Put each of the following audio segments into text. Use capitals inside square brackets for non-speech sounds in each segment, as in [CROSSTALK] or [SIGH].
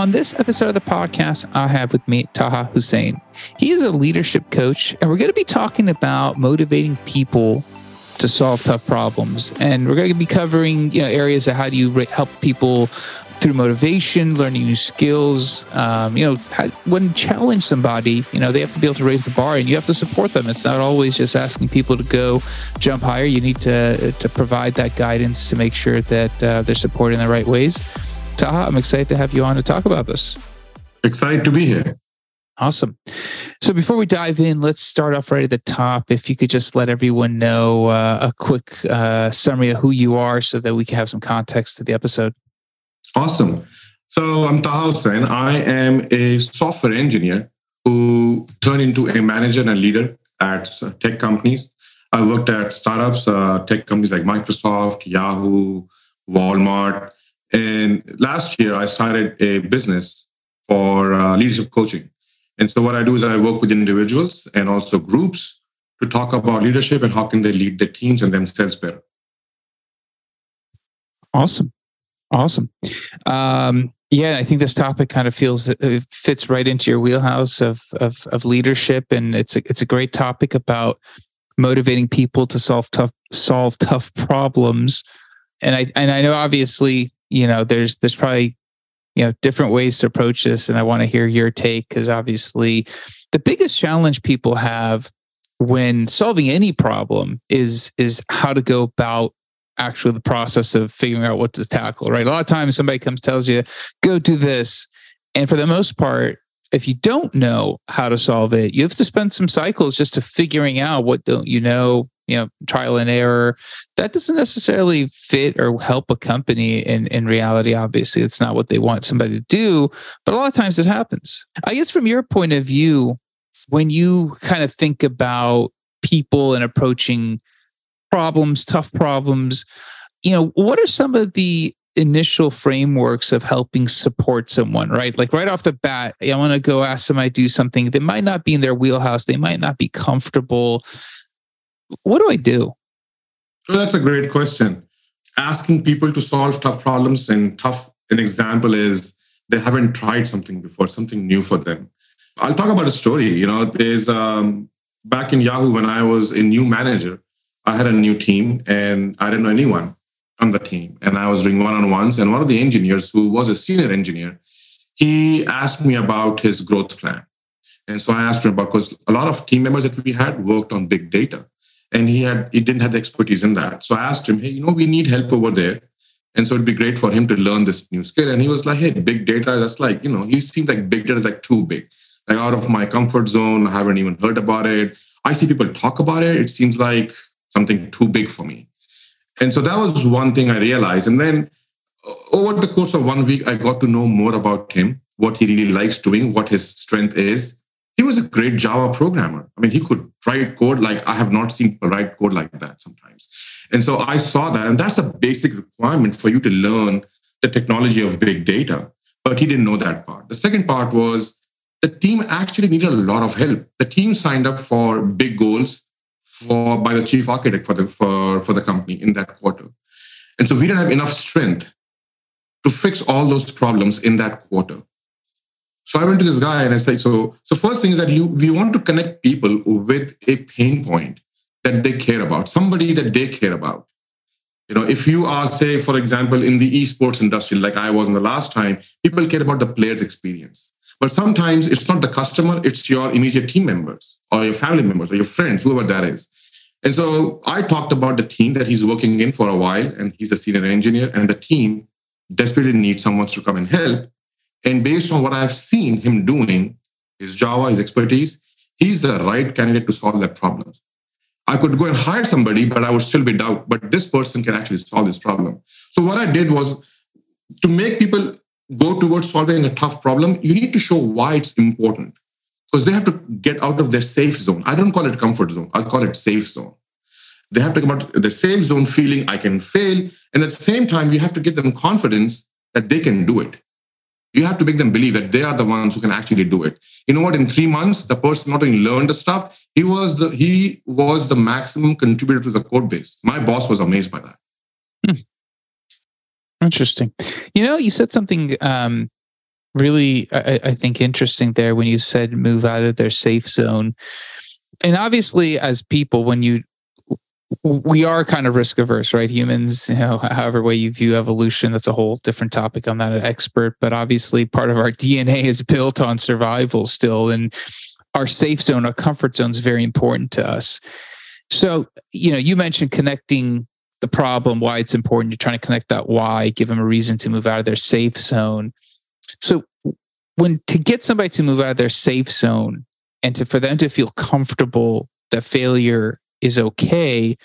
On this episode of the podcast, I have with me Taha Hussain. He is a leadership coach, and we're going to be talking about motivating people to solve tough problems. And we're going to be covering, you know, areas of how do you help people through motivation, learning new skills. Um, you know, how, when challenge somebody, you know, they have to be able to raise the bar, and you have to support them. It's not always just asking people to go jump higher. You need to to provide that guidance to make sure that uh, they're supported in the right ways. Taha, I'm excited to have you on to talk about this. Excited to be here. Awesome. So before we dive in, let's start off right at the top. If you could just let everyone know uh, a quick uh, summary of who you are so that we can have some context to the episode. Awesome. So I'm Taha Hussain. I am a software engineer who turned into a manager and leader at tech companies. I worked at startups, uh, tech companies like Microsoft, Yahoo, Walmart. And last year, I started a business for uh, leadership coaching. And so what I do is I work with individuals and also groups to talk about leadership and how can they lead their teams and themselves better. Awesome. Awesome. Um, yeah, I think this topic kind of feels it fits right into your wheelhouse of, of of leadership, and it's a it's a great topic about motivating people to solve tough solve tough problems. And I and I know obviously you know there's there's probably you know different ways to approach this, and I want to hear your take because obviously the biggest challenge people have when solving any problem is is how to go about actually the process of figuring out what to tackle, right? A lot of times somebody comes tells you, go do this. And for the most part, if you don't know how to solve it, you have to spend some cycles just to figuring out what don't you know, you know, trial and error. That doesn't necessarily fit or help a company in, in reality. Obviously, it's not what they want somebody to do, but a lot of times it happens. I guess from your point of view, when you kind of think about people and approaching problems, tough problems. You know, what are some of the initial frameworks of helping support someone, right? Like right off the bat, I want to go ask somebody to do something that might not be in their wheelhouse. They might not be comfortable. What do I do? That's a great question. Asking people to solve tough problems and tough, an example is they haven't tried something before, something new for them. I'll talk about a story. You know, there's um, back in Yahoo when I was a new manager, I had a new team and I didn't know anyone on the team. And I was doing one on ones. And one of the engineers, who was a senior engineer, he asked me about his growth plan. And so I asked him about because a lot of team members that we had worked on big data. And he had he didn't have the expertise in that. So I asked him, hey, you know, we need help over there. And so it'd be great for him to learn this new skill. And he was like, hey, big data, that's like, you know, he seemed like big data is like too big. Like out of my comfort zone. I haven't even heard about it. I see people talk about it. It seems like something too big for me. And so that was one thing I realized. And then uh, over the course of one week, I got to know more about him, what he really likes doing, what his strength is. He was a great Java programmer. I mean, he could write code like I have not seen write code like that sometimes. And so I saw that, and that's a basic requirement for you to learn the technology of big data. But he didn't know that part. The second part was the team actually needed a lot of help. The team signed up for big goals for by the chief architect for the for, for the company in that quarter. And so we didn't have enough strength to fix all those problems in that quarter. So I went to this guy and I said, so so first thing is that you we want to connect people with a pain point that they care about, somebody that they care about. You know, if you are, say, for example, in the esports industry, like I was in the last time, people care about the player's experience. But sometimes it's not the customer, it's your immediate team members or your family members or your friends, whoever that is. And so I talked about the team that he's working in for a while, and he's a senior engineer, and the team desperately needs someone to come and help. And based on what I've seen him doing, his Java, his expertise, he's the right candidate to solve that problem. I could go and hire somebody, but I would still be doubt. But this person can actually solve this problem. So what I did was to make people go towards solving a tough problem, you need to show why it's important because they have to get out of their safe zone. I don't call it comfort zone, I call it safe zone. They have to come out the safe zone feeling I can fail. And at the same time, you have to give them confidence that they can do it. You have to make them believe that they are the ones who can actually do it. You know what? In three months, the person not only learned the stuff, he was the he was the maximum contributor to the code base. My boss was amazed by that. Hmm. Interesting. You know, you said something um, really, I, I think, interesting there when you said move out of their safe zone. And obviously, as people, when you we are kind of risk averse, right? Humans, you know, however way you view evolution, that's a whole different topic. I'm not an expert, but obviously part of our [LAUGHS] DNA is built on survival still. And our safe zone, our comfort zone is very important to us. So, you know, you mentioned connecting the problem, why it's important. You're trying to connect that why, give them a reason to move out of their safe zone. So, when to get somebody to move out of their safe zone and to for them to feel comfortable that failure is okay,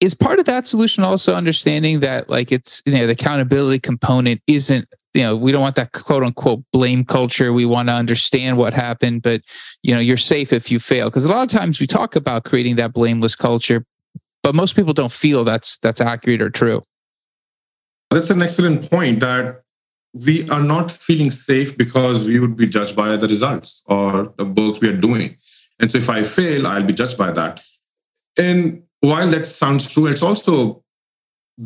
is part of that solution also understanding that like it's you know the accountability component isn't you know we don't want that quote unquote blame culture. We want to understand what happened but you know you're safe if you fail. Because a lot of times we talk about creating that blameless culture but most people don't feel that's that's accurate or true. That's an excellent point that we are not feeling safe because we would be judged by the results or the work we are doing. And so if i fail i'll be judged by that and while that sounds true it's also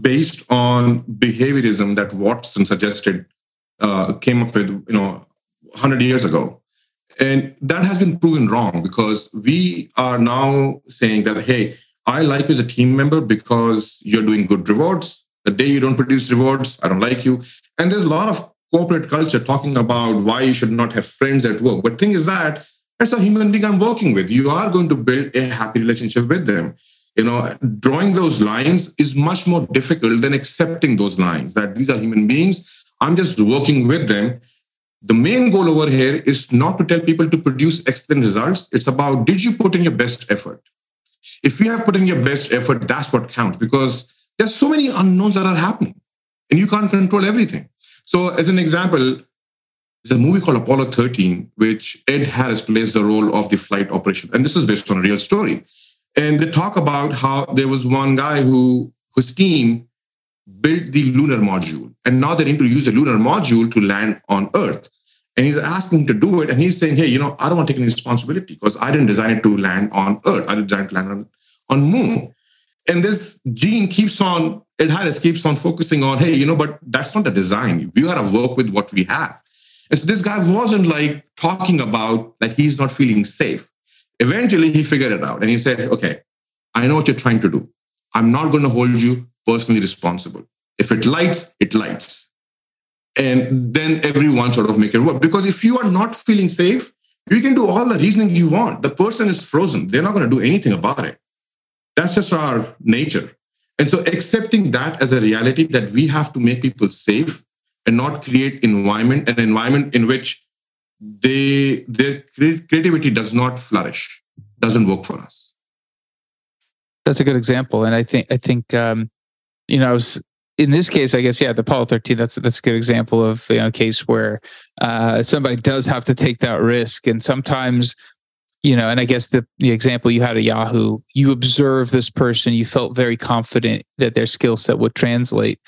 based on behaviorism that watson suggested uh, came up with you know 100 years ago and that has been proven wrong because we are now saying that hey I like you as a team member because you're doing good rewards. The day you don't produce rewards, I don't like you. And there's a lot of corporate culture talking about why you should not have friends at work. But thing is that as a human being I'm working with, you are going to build a happy relationship with them. You know, drawing those lines is much more difficult than accepting those lines that these are human beings. I'm just working with them. The main goal over here is not to tell people to produce excellent results. It's about did you put in your best effort? if you have put in your best effort, that's what counts because there's so many unknowns that are happening and you can't control everything. So, as an example, there's a movie called Apollo 13, which Ed Harris plays the role of the flight operation. And this is based on a real story. And they talk about how there was one guy who whose team built the lunar module. And now they need to use the lunar module to land on Earth and he's asking to do it and he's saying hey you know i don't want to take any responsibility because i didn't design it to land on earth i designed it to land on, on moon and this gene keeps on ed harris keeps on focusing on hey you know but that's not the design we got to work with what we have and so this guy wasn't like talking about that he's not feeling safe eventually he figured it out and he said okay i know what you're trying to do i'm not going to hold you personally responsible if it lights it lights and then everyone sort of make it work. Because if you are not feeling safe, you can do all the reasoning you want. The person is frozen. They're not going to do anything about it. That's just our nature. And so accepting that as a reality that we have to make people safe and not create environment, an environment in which they their creativity does not flourish, doesn't work for us. That's a good example. And I think I think um, you know, I was in this case, I guess, yeah, the Apollo 13, that's that's a good example of you know, a case where uh, somebody does have to take that risk. And sometimes, you know, and I guess the, the example you had at Yahoo, you observe this person, you felt very confident that their skill set would translate.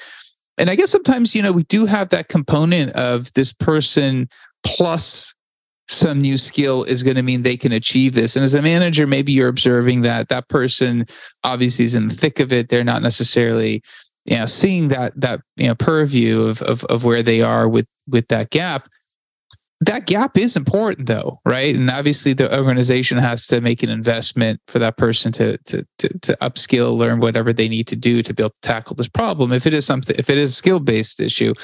And I guess sometimes, you know, we do have that component of this person plus some new skill is going to mean they can achieve this. And as a manager, maybe you're observing that that person obviously is in the thick of it. They're not necessarily you know seeing that that you know purview of of, of where they are with with that gap that gap is important though right and obviously the organization has to make an investment for that person to to to, to upskill learn whatever they need to do to be able to tackle this problem if it is something if it is a skill based issue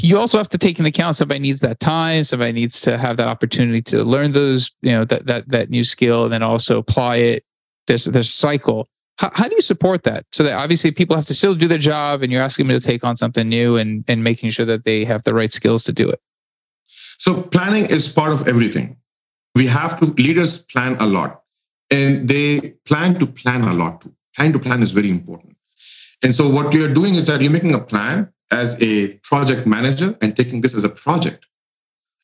you also have to take into account somebody needs that time somebody needs to have that opportunity to learn those you know that that that new skill and then also apply it there's there's cycle how, how do you support that? So that obviously people have to still do their job, and you're asking them to take on something new and and making sure that they have the right skills to do it. So planning is part of everything. We have to leaders plan a lot, and they plan to plan a lot too. Plan to plan is very important. And so what you're doing is that you're making a plan as a project manager and taking this as a project.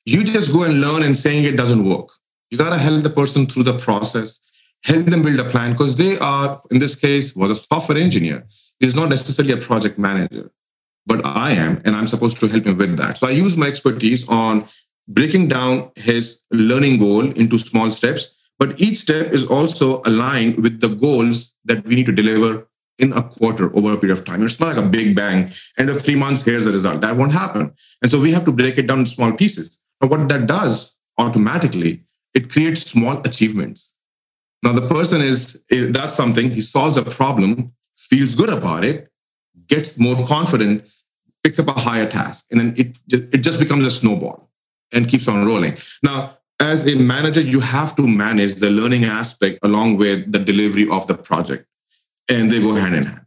You just go and learn and saying it doesn't work. You got to help the person through the process help them build a plan because they are, in this case, was a software engineer. He's not necessarily a project manager, but I am, and I'm supposed to help him with that. So I use my expertise on breaking down his learning goal into small steps, but each step is also aligned with the goals that we need to deliver in a quarter over a period of time. It's not like a big bang. End of three months, here's the result. That won't happen. And so we have to break it down in small pieces. But what that does automatically, it creates small achievements. Now the person is does something, he solves a problem, feels good about it, gets more confident, picks up a higher task, and then it it just becomes a snowball and keeps on rolling. Now, as a manager, you have to manage the learning aspect along with the delivery of the project, and they go hand in hand.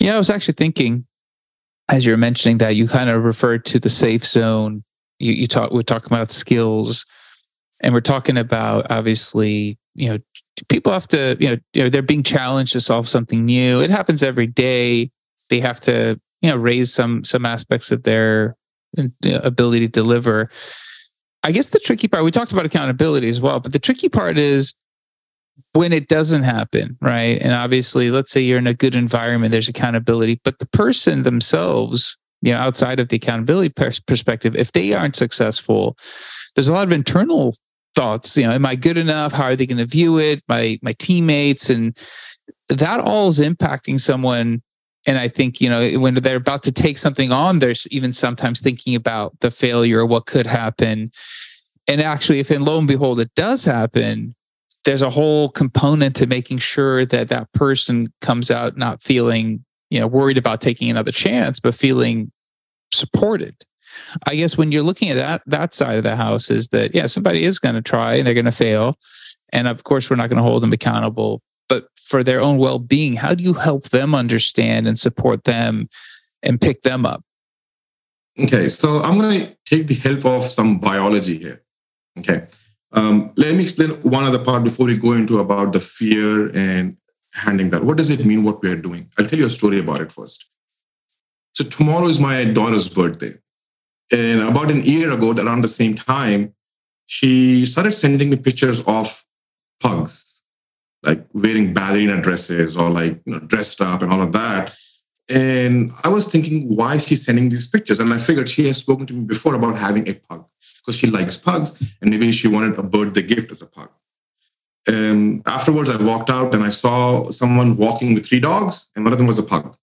Yeah, I was actually thinking as you're mentioning that you kind of referred to the safe zone. You, you talk we're talking about skills, and we're talking about obviously you know people have to you know, you know they're being challenged to solve something new. It happens every day. They have to you know raise some some aspects of their ability to deliver. I guess the tricky part, we talked about accountability as well, but the tricky part is when it doesn't happen, right? And obviously, let's say you're in a good environment, there's accountability, but the person themselves, you know, outside of the accountability pers- perspective, if they aren't successful, there's a lot of internal thoughts. You know, am I good enough? How are they going to view it? My my teammates, and that all is impacting someone and I think, you know, when they're about to take something on, there's even sometimes thinking about the failure or what could happen. And actually, if in lo and behold it does happen, there's a whole component to making sure that that person comes out not feeling, you know, worried about taking another chance, but feeling supported. I guess when you're looking at that that side of the house is that yeah, somebody is going to try and they're going to fail, and of course we're not going to hold them accountable but for their own well-being how do you help them understand and support them and pick them up? Okay so i'm going to take the help of some biology here okay? Um, let me explain one other part before we go into about the fear and handling that. What does it mean what we are doing? I'll tell you a story about it first. So tomorrow is my daughter's birthday and about an year ago around the same time she started sending me pictures of pugs like wearing ballerina dresses or like you know dressed up and all of that. And I was thinking, why is she sending these pictures? And I figured she has spoken to me before about having a pug because she likes pugs and maybe she wanted a birthday gift as a pug. Um, afterwards, I walked out and I saw someone walking with three dogs, and one of them was a pug.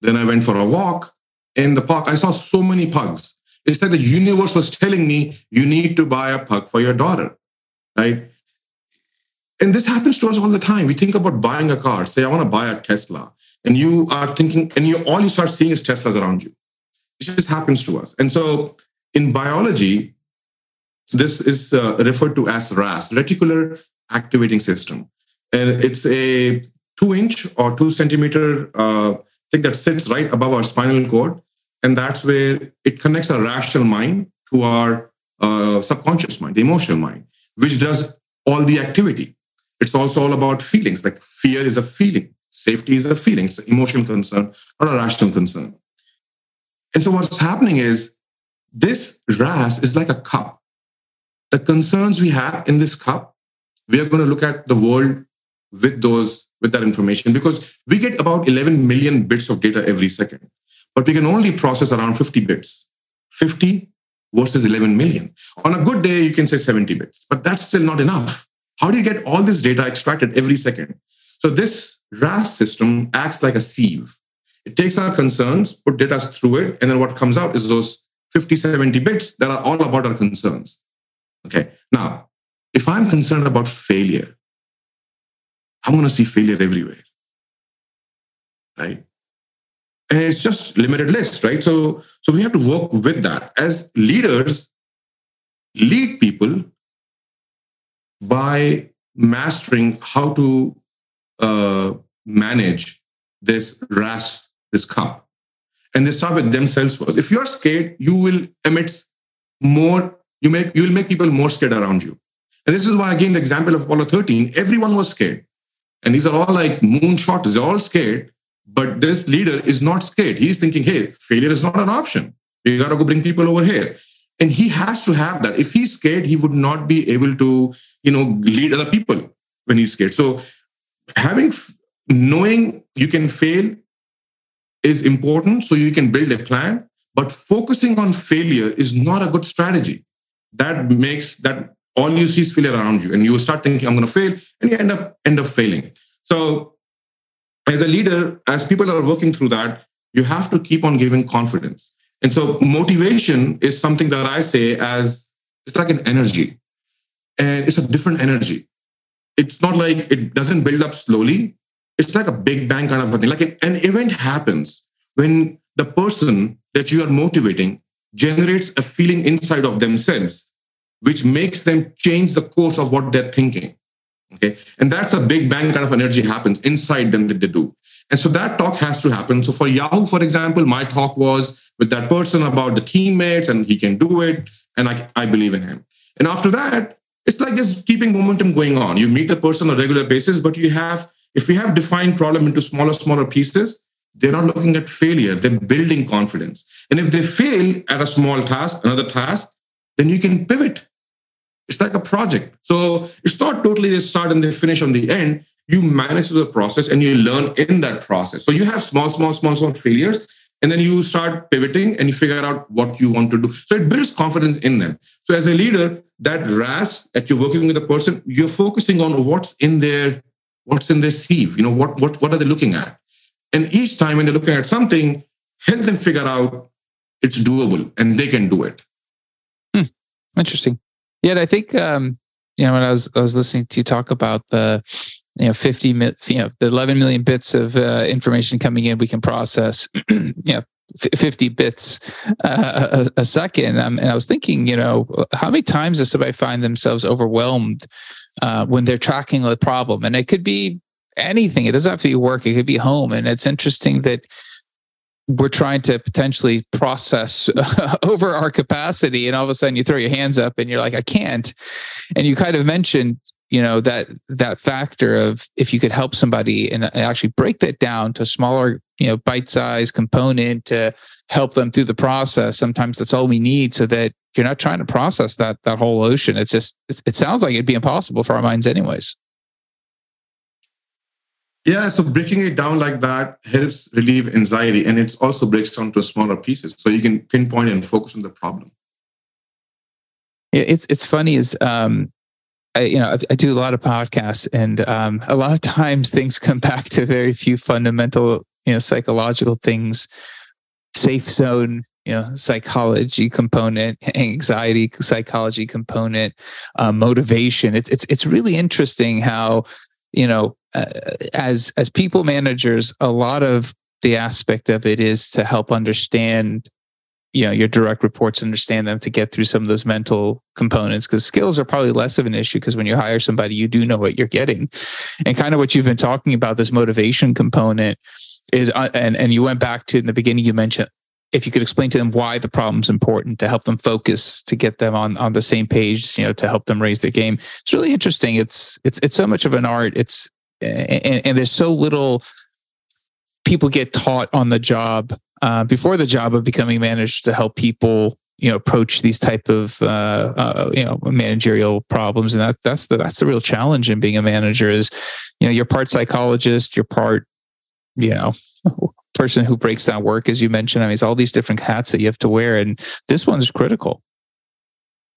Then I went for a walk in the park. I saw so many pugs. It's like the universe was telling me, you need to buy a pug for your daughter, right? And this happens to us all the time. We think about buying a car. Say, I want to buy a Tesla, and you are thinking, and you all you start seeing is Teslas around you. It just happens to us. And so, in biology, this is uh, referred to as RAS, reticular activating system, and it's a two-inch or two centimeter uh, thing that sits right above our spinal cord, and that's where it connects our rational mind to our uh, subconscious mind, the emotional mind, which does all the activity. It's also all about feelings. Like fear is a feeling, safety is a feeling, it's an emotional concern, not a rational concern. And so what's happening is this RAS is like a cup. The concerns we have in this cup, we are going to look at the world with those with that information because we get about 11 million bits of data every second, but we can only process around 50 bits. 50 versus 11 million. On a good day, you can say 70 bits, but that's still not enough. How do you get all this data extracted every second? So this RAS system acts like a sieve. It takes our concerns, put data through it, and then what comes out is those 50, 70 bits that are all about our concerns. Okay. Now, if I'm concerned about failure, I'm going to see failure everywhere. Right? And it's just limited list, right? So, so we have to work with that. As leaders, lead people by mastering how to uh, manage this RAS, this cup. And they start with themselves first. If you're scared, you will emit more, you make you will make people more scared around you. And this is why again the example of Apollo 13, everyone was scared. And these are all like moonshots, they're all scared. But this leader is not scared. He's thinking, hey, failure is not an option. You gotta go bring people over here and he has to have that. If he's scared he would not be able to you know lead other people when he's scared. So having knowing you can fail is important so you can build a plan. But focusing on failure is not a good strategy. That makes that all you see is failure around you and you start thinking i'm going to fail and you end up end up failing. So, as a leader, as people are working through that, you have to keep on giving confidence. And so, motivation is something that I say as it's like an energy, and it's a different energy. It's not like it doesn't build up slowly. It's like a big bang kind of a thing. Like an, an event happens when the person that you are motivating generates a feeling inside of themselves, which makes them change the course of what they're thinking. Okay. And that's a big bang kind of energy happens inside them that they do. And so that talk has to happen. So for Yahoo, for example, my talk was with that person about the teammates and he can do it. And I, I believe in him. And after that, it's like just keeping momentum going on. You meet the person on a regular basis, but you have, if we have defined problem into smaller, smaller pieces, they're not looking at failure. They're building confidence. And if they fail at a small task, another task, then you can pivot. It's like a project. So it's not totally they start and they finish on the end. You manage the process and you learn in that process. So you have small, small, small, small failures, and then you start pivoting and you figure out what you want to do. So it builds confidence in them. So as a leader, that RAS that you're working with a person, you're focusing on what's in their what's in their sieve. You know what what what are they looking at? And each time when they're looking at something, help them figure out it's doable and they can do it. Hmm. Interesting. Yeah, I think um, you know when I was I was listening to you talk about the you know 50 you know the 11 million bits of uh, information coming in we can process [CLEARS THROAT] you know 50 bits uh, a, a, second um, and i was thinking you know how many times does somebody find themselves overwhelmed uh, when they're tracking the problem and it could be anything. It doesn't have to be work. It could be home. And it's interesting that we're trying to potentially process [LAUGHS] over our capacity. And all of a sudden you throw your hands up and you're like, I can't. And you kind of mentioned, you know, that that factor of if you could help somebody and actually break that down to smaller, you know, bite-sized component to help them through the process. Sometimes that's all we need so that you're not trying to process that that whole ocean. It's just it, it sounds like it'd be impossible for our minds anyways. Yeah, so breaking it down like that helps relieve anxiety and it also breaks down to smaller pieces so you can pinpoint and focus on the problem. Yeah, it's it's funny is um I, you know, I, I, do a lot of podcasts, and um, a lot of times things come [LAUGHS] back to very few fundamental, you know, psychological things, safe zone, you know, psychology component, [LAUGHS] anxiety psychology component, uh, motivation. It's it's it's really interesting how you know uh, as as people managers a lot of the aspect of it is to help understand you know your direct reports understand them to get through some of those mental components because skills are probably less of an issue because when you hire somebody you do know what you're getting. And kind of what you've been talking about this motivation component is uh, and and you went back to in the beginning you mentioned if you could explain to them why the problem's important to help them focus to get them on on the same page you know to help them raise their game. It's really interesting. It's it's it's so much of an art. It's and, and there's so little people get taught on the job uh, before the job of becoming managed to help people you know approach these type of uh, uh, you know managerial problems and that that's the that's the real challenge in being a manager is you know you're part psychologist you're part you know [LAUGHS] person who breaks down work, as you mentioned. I mean, it's all these different hats that you have to wear, and this one's critical.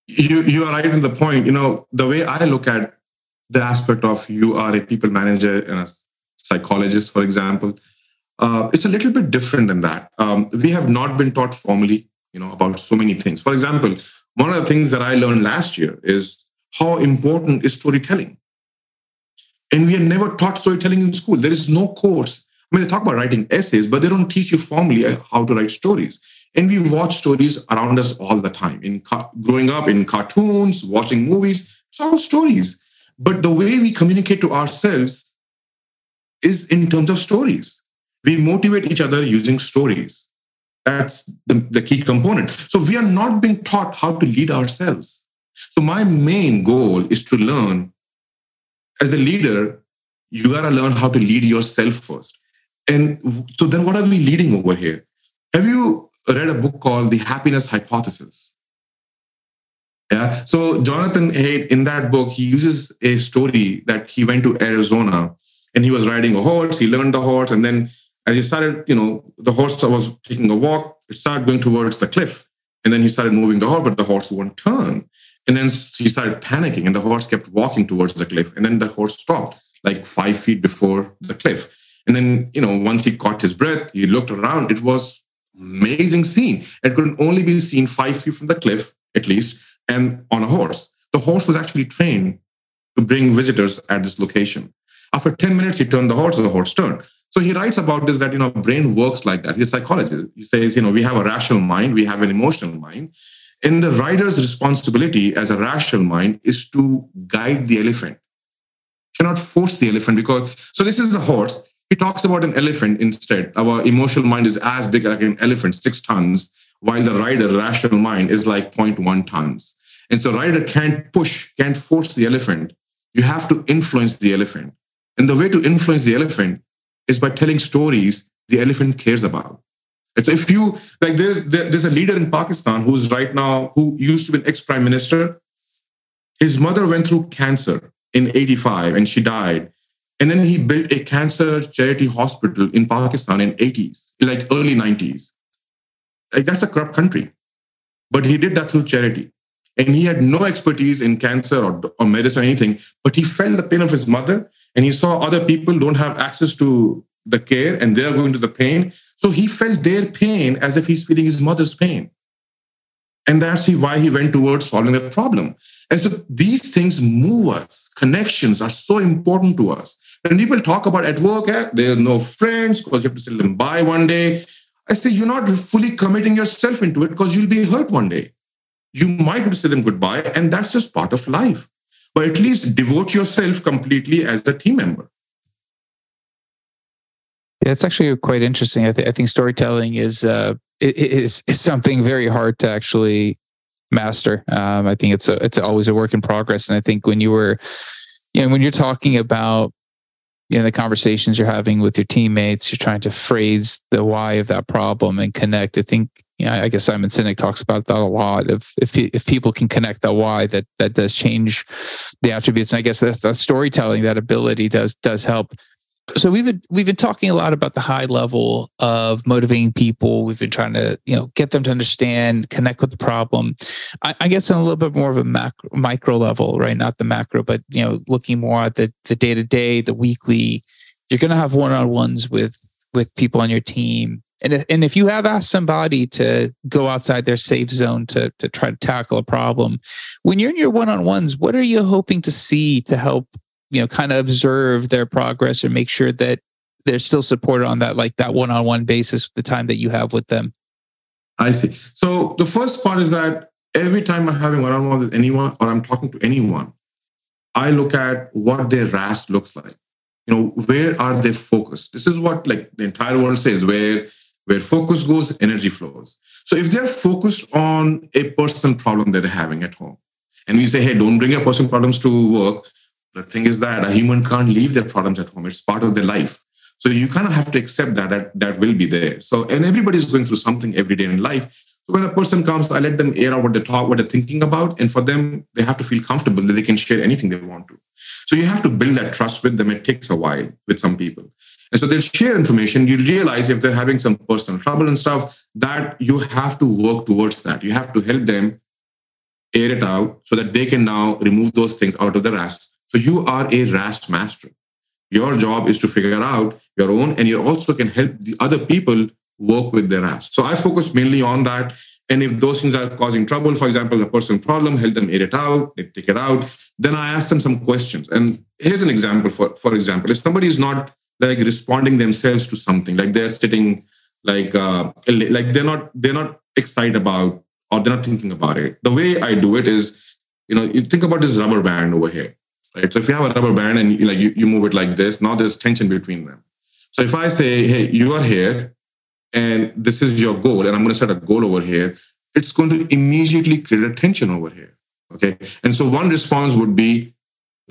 You you are right in the point. You know, the way I look at the aspect of you are a people manager and a psychologist, for example, uh, it's a little bit different than that. Um, we have not been taught formally, you know, about so many things. For example, one of the things that I learned last year is how important is storytelling. And we are never taught storytelling in school. There is no course I mean, they talk about writing essays, but they don't teach you formally uh, how to write stories. And we watch stories around us all the time. In growing up in cartoons, watching movies, it's all stories. But the way we communicate to ourselves is in terms of stories. We motivate each other using stories. That's the, the key component. So we are not being taught how to lead ourselves. So my main goal is to learn as a leader, you got to learn how to lead yourself first. And so then what are we leading over here? Have you read a book called The Happiness Hypothesis? Yeah. So Jonathan Haidt, in that book, he uses a story that he went to Arizona and he was riding a horse. He learned the horse. And then as he started, you know, the horse was taking a walk, it started going towards the cliff. And then he started moving the horse, but the horse wouldn't turn. And then he started panicking and the horse kept walking towards the cliff. And then the horse stopped. like five feet before the cliff. And then, you know, once he caught his breath, he looked around. It was amazing scene. It could only be seen five feet from the cliff, at least, and on a horse. The horse was actually trained to bring visitors at this location. After 10 minutes, he turned the horse, the horse turned. So he writes about this that, you know, brain works like that. He's a psychologist. He says, you know, we have a rational mind, we have an emotional mind. And the rider's responsibility as a rational mind is to guide the elephant. Cannot force the elephant because, so this is a horse. He talks about an elephant instead. Our emotional mind is as big like an elephant, six tons, while the rider, rational mind, is like 0.1 tons. And so rider can't push, can't force the elephant. You have to influence the elephant. And the way to influence the elephant is by telling stories the elephant cares about. So if you like, there's there's a leader in Pakistan who's right now who used to be an ex prime minister. His mother went through cancer in '85 and she died, and then he built a cancer charity hospital in Pakistan in '80s, like early '90s. Like that's a corrupt country, but he did that through charity, and he had no expertise in cancer or, or medicine or anything. But he felt the pain of his mother, and he saw other people don't have access to the care and they're going to the pain. So he felt their pain as if he's feeling his mother's pain. And that's why he went towards solving that problem. And so these things move us. Connections are so important to us. When people talk about at work, eh, there's no friends because you have to sit them by one day. I say you're not fully committing yourself into it because you'll be hurt one day. You might have to say them goodbye, and that's just part of life. But at least devote yourself completely as a team member. Yeah, it's actually quite interesting. I, th- I think storytelling is uh, is is something very hard to actually master. Um, I think it's a it's always a work in progress. And I think when you were, you know, when you're talking about you know the conversations you're having with your teammates, you're trying to phrase the why of that problem and connect. I think you know, I guess Simon Sinek talks about that a lot. If if if people can connect that why, that that does change the attributes. And I guess that's that storytelling, that ability does does help so we've been we've been talking a lot about the high level of motivating people. We've been trying to you know get them to understand, connect with the problem. I, I guess on a little bit more of a macro, micro level, right? Not the macro, but you know, looking more at the the day to day, the weekly. You're going to have one on ones with with people on your team, and if, and if you have asked somebody to go outside their safe zone to to try to tackle a problem, when you're in your one on ones, what are you hoping to see to help you know kind of observe their progress and make sure that they're still supported on that like that one-on-one basis the time that you have with them? I see. So the first part is that every time i'm having one-on-one with anyone or i'm talking to anyone i look at what their RAS looks like. You know where are they focused? This is what like the entire world says where where focus goes energy flows so if they're focused on a personal problem that they're having at home and we say hey don't bring your personal problems to work the thing is that a human can't leave their problems at home. It's part of their life. So you kind of have to accept that, that that will be there. So, and everybody's going through something every day in life. So when a person comes, I let them air out what they talk, what they're thinking about. And for them, they have to feel comfortable that they can share anything they want to. So you have to build that trust with them. It takes a while with some people. And so they'll share information. You realize if they're having some personal trouble and stuff, that you have to work towards that. You have to help them air it out so that they can now remove those things out of the RAS so you are a RAS master. Your job is to figure out your own, and you also can help the other people work with their RAS. So I focus mainly on that. And if those things are causing trouble, for example, the personal problem, help them air it out, they take it out. Then I ask them some questions. And here's an example. For, for example, if somebody is not like responding themselves to something, like they're sitting like uh, like they're not they're not excited about or they're not thinking about it. The way I do it is, you know, you think about this rubber band over here right? So if you have a rubber band and you, like you, you move it like this, now there's tension between them. So if I say, hey, you are here and this is your goal, and I'm going to set a goal over here, it's going to immediately create a tension over here. Okay. And so one response would be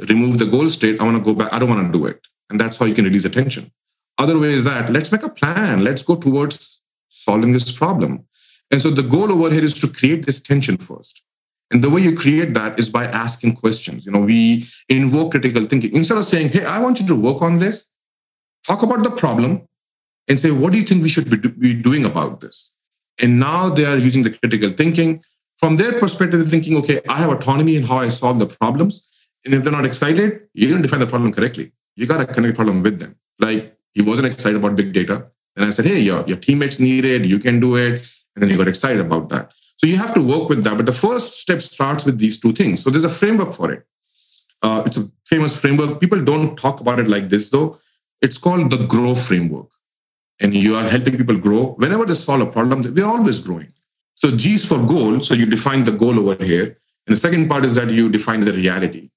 remove the goal state. I want to go back. I don't want to do it. And that's how you can release attention. Other way is that let's make a plan. Let's go towards solving this problem. And so the goal over here is to create this tension first. And the way you create that is by asking questions. You know, we invoke critical thinking. Instead of saying, hey, I want you to work on this, talk about the problem and say, what do you think we should be, do- be doing about this? And now they are using the critical thinking. From their perspective, they're thinking, okay, I have autonomy in how I solve the problems. And if they're not excited, you didn't define the problem correctly. You got to connect problem with them. Like he wasn't excited about big data. And I said, hey, your, your teammates need it, you can do it. And then he got excited about that. So you have to work with that. But the first step starts with these two things. So there's a framework for it. Uh, it's a famous framework. People don't talk about it like this, though. It's called the GROW framework. And you are helping people grow. Whenever they solve a problem, we're always growing. So G is for goal. So you define the goal over here. And the second part is that you define the reality.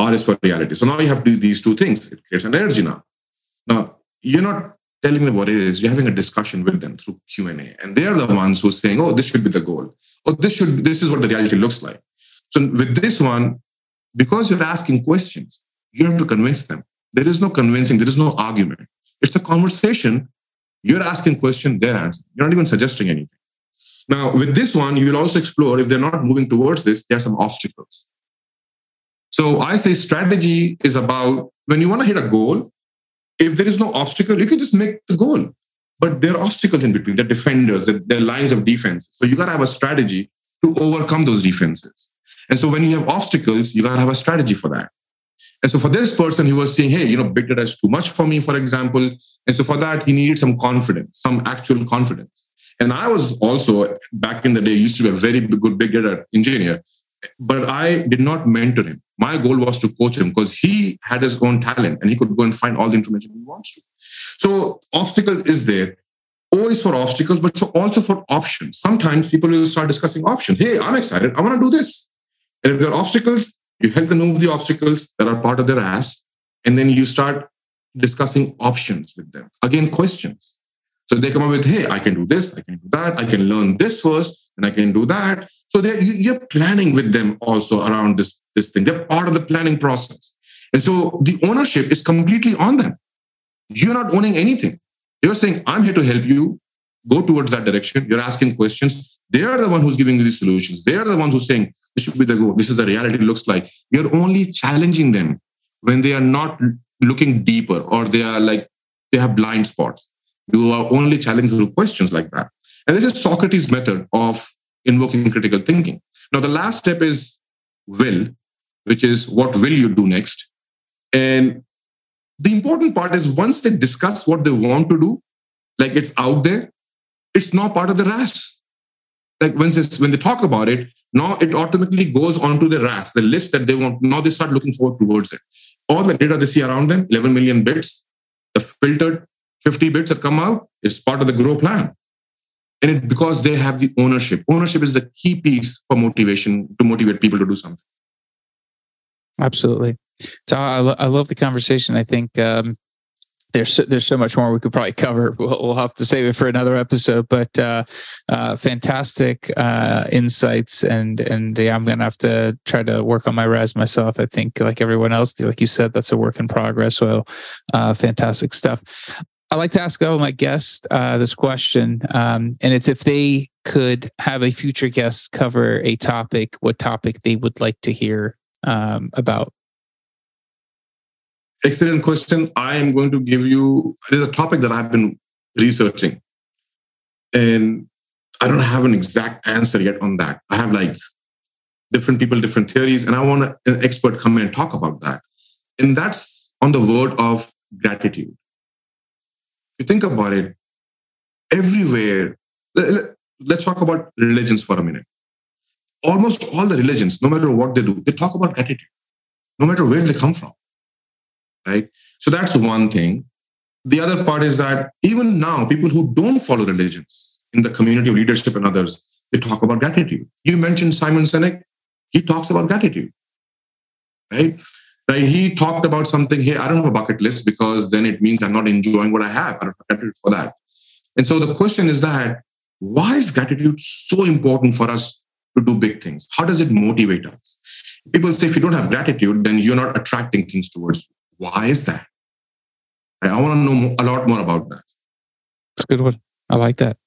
R is for reality. So now you have to do these two things. It creates an energy now. Now, you're not telling them what it is. You're having a discussion with them through Q&A. And they are the ones who are saying, oh, this should be the goal. Oh, this should this is what the reality looks like. So with this one, because you're asking questions, you have to convince them. There is no convincing, there is no argument. It's a conversation. You're asking question, they're answering. You're not even suggesting anything. Now, with this one, you will also explore if they're not moving towards this, there are some obstacles. So I say strategy is about when you want to hit a goal, if there is no obstacle, you can just make the goal. But there are obstacles in between, the defenders, are lines of defense. So you got to have a strategy to overcome those defenses. And so when you have obstacles, you got to have a strategy for that. And so for this person, he was saying, hey, you know, big data is too much for me, for example. And so for that, he needed some confidence, some actual confidence. And I was also, back in the day, used to be a very good big data engineer, but I did not mentor him. My goal was to coach him because he had his own talent and he could go and find all the information he wants to. So obstacle is there. O is for obstacles, but so also for options. Sometimes people will start discussing options. Hey, I'm excited. I want to do this. And if there are obstacles, you help them move the obstacles that are part of their ass. And then you start discussing options with them. Again, questions. So they come up with, hey, I can do this, I can do that, I can learn this first, and I can do that. So you're planning with them also around this, this thing. They're part of the planning process. And so the ownership is completely on them. You're not owning anything. You're saying, I'm here to help you go towards that direction. You're asking questions. They are the one who's giving you the solutions. They are the ones who's saying, this should be the goal. This is the reality looks like. You're only challenging them when they are not looking deeper or they are like, they have blind spots. You are only challenged through questions like that. And this is Socrates' method of invoking critical thinking. Now, the last step is will, which is what will you do next? And the important part is once they discuss what they want to do, like it's out there, it's not part of the RAS. Like when they, when they talk about it, now it automatically goes onto the RAS, the list that they want. Now they start looking forward towards it. All the data they see around them, 11 million bits, the filtered 50 bits that come out is part of the grow plan. And it, because they have the ownership. Ownership is the key piece for motivation to motivate people to do something. Absolutely. So I, lo- I love the conversation. I think um, there's so, there's so much more we could probably cover. [LAUGHS] We'll, we'll have to save it for another episode. But uh, uh, fantastic uh, insights, and and yeah, I'm gonna have to try to work on my RAS myself. I think, like everyone else, like you said, that's a work in progress. So, uh, fantastic stuff. I like to ask all my guests uh, this question, um, and it's if they could have a future guest cover a topic, what topic they would like to hear um, about. Excellent question. I am going to give you. There's a topic that I've been researching, and I don't have an exact answer yet on that. I have like different people, different theories, and I want an expert come in and talk about that. And that's on the word of gratitude you think about it, everywhere, let's talk about religions for a minute. Almost all the religions, no matter what they do, they talk about gratitude, no matter where they come from. Right? So that's one thing. The other part is that even now, people who don't follow religions in the community of leadership and others, they talk about gratitude. You mentioned Simon Sinek, he talks about gratitude. Right? Right? He talked about something, hey, I don't have a bucket list because then it means I'm not enjoying what I have. I don't have gratitude for that. And so the question is that why is gratitude so important for us to do big things? How does it motivate us? People say if you don't have gratitude, then you're not attracting things towards you. Why is that? I want to know a lot more about that. That's a good one. I like that.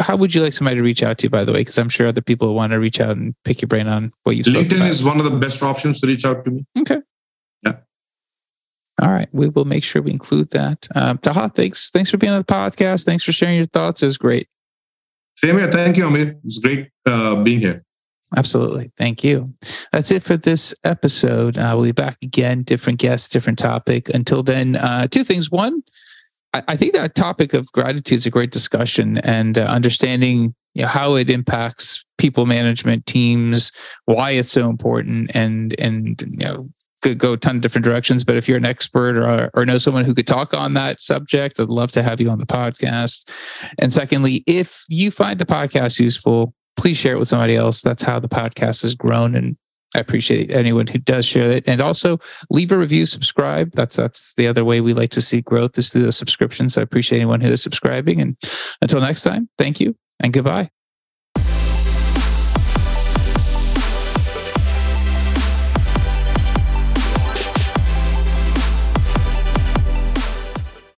How would you like somebody to reach out to you, by the way? Because I'm sure other people want to reach out and pick your brain on what you LinkedIn about. is one of the best options to reach out to me. Okay. All right, we will make sure we include that. Um, Taha, thanks, thanks for being on the podcast. Thanks for sharing your thoughts. It was great. Same here. Thank you, Amir. It was great uh, being here. Absolutely. Thank you. That's it for this episode. Uh, we'll be back again, different guests, different topic. Until then, uh, two things. One, I, I, think that topic of gratitude is a great discussion and uh, understanding you know, how it impacts people management teams, why it's so important, and and you know could go a ton of different directions. But if you're an expert or, or know someone who could talk on that subject, I'd love to have you on the podcast. And secondly, if you find the podcast useful, please share it with somebody else. That's how the podcast has grown. And I appreciate anyone who does share it. And also leave a review, subscribe. That's that's the other way we like to see growth is through the subscriptions. So I appreciate anyone who is subscribing. And until next time, thank you and goodbye.